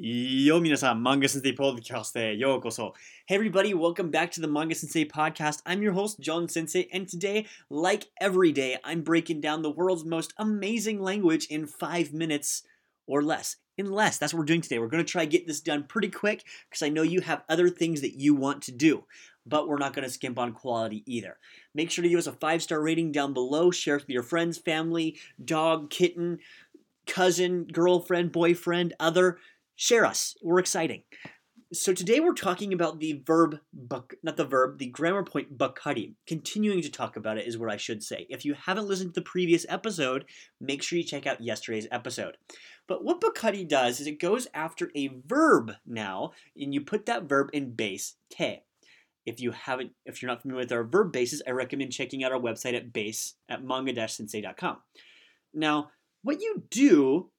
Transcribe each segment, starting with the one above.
Yo, minasan, Sensei Podcast. Yo. Hey, everybody, welcome back to the Manga Sensei Podcast. I'm your host, John Sensei, and today, like every day, I'm breaking down the world's most amazing language in five minutes or less. In less, that's what we're doing today. We're going to try get this done pretty quick because I know you have other things that you want to do but we're not going to skimp on quality either. Make sure to give us a five star rating down below. Share it with your friends, family, dog, kitten, cousin, girlfriend, boyfriend, other share us. We're exciting. So today we're talking about the verb, not the verb, the grammar point bakari. Continuing to talk about it is what I should say. If you haven't listened to the previous episode, make sure you check out yesterday's episode. But what bakari does is it goes after a verb now, and you put that verb in base te. If you haven't, if you're not familiar with our verb bases, I recommend checking out our website at base at manga-sensei.com. Now, what you do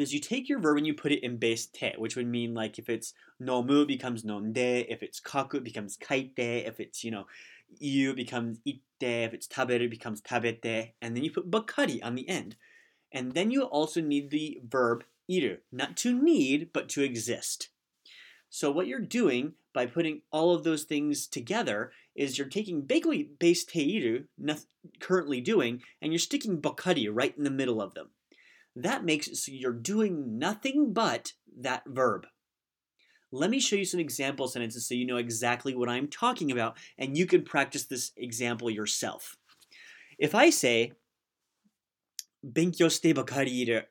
is you take your verb and you put it in base te, which would mean like if it's nomu it becomes nonde, if it's kaku it becomes kaite, if it's you know iu it becomes itte, if it's taberu it becomes tabete, and then you put bakari on the end. And then you also need the verb iru, not to need, but to exist. So what you're doing by putting all of those things together is you're taking basically base te teiru, currently doing, and you're sticking bakari right in the middle of them That makes it so you're doing nothing but that verb. Let me show you some example sentences so you know exactly what I'm talking about and you can practice this example yourself. If I say, 勉強してばかりいる。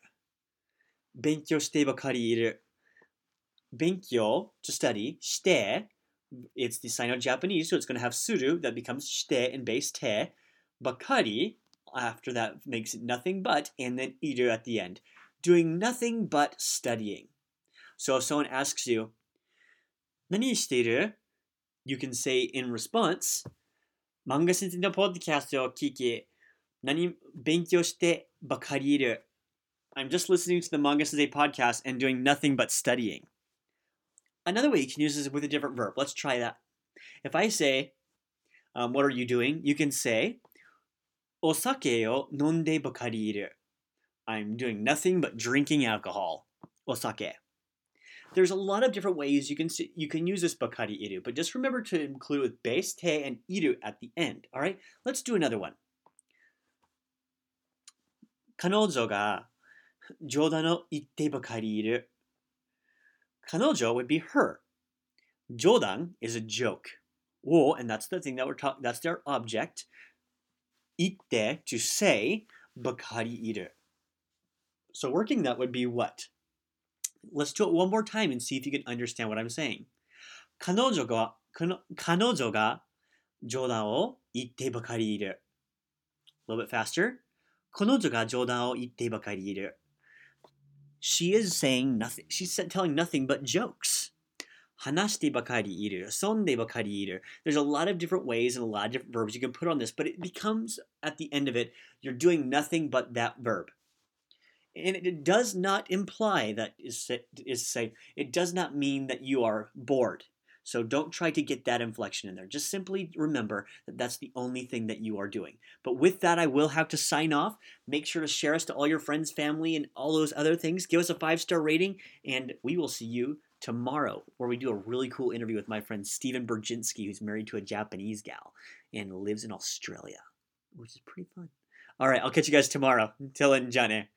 勉強してばかりいる。勉強 to study, して it's the sign of Japanese, so it's going to have suru that becomes して in base te. Bakari after that makes it nothing but, and then iru at the end. Doing nothing but studying. So if someone asks you, 何している You can say in response, 漫画先生のポッドキャストを聞き、何勉強してばかりいる I'm just listening to the Manga Sensei podcast and doing nothing but studying. Another way you can use this with a different verb. Let's try that. If I say, um, What are you doing? You can say, Osake o nonde bakari iru. I'm doing nothing but drinking alcohol. Osake. There's a lot of different ways you can you can use this bakari iru, but just remember to include base te and iru at the end. All right, let's do another one. Kanojo ga jodan o itte bakari iru. Kanojo would be her. Jodan is a joke. Wo, and that's the thing that we're talking. That's their object. 言ってと say So working that would be what? Let's do it one more time and see if you can understand what I'm saying. 彼女が、彼女が冗談を言ってばかりいる。A little bit faster. she is saying nothing. She's telling nothing but jokes. Hanashite bakari iru, sonde bakari iru. There's a lot of different ways and a lot of different verbs you can put on this, but it becomes, at the end of it, you're doing nothing but that verb. And it does not imply that is is say it does not mean that you are bored. So don't try to get that inflection in there. Just simply remember that that's the only thing that you are doing. But with that, I will have to sign off. Make sure to share us to all your friends, family, and all those other things. Give us a five star rating, and we will see you tomorrow, where we do a really cool interview with my friend Steven Berginski, who's married to a Japanese gal and lives in Australia, which is pretty fun. All right, I'll catch you guys tomorrow. Until then, Johnny.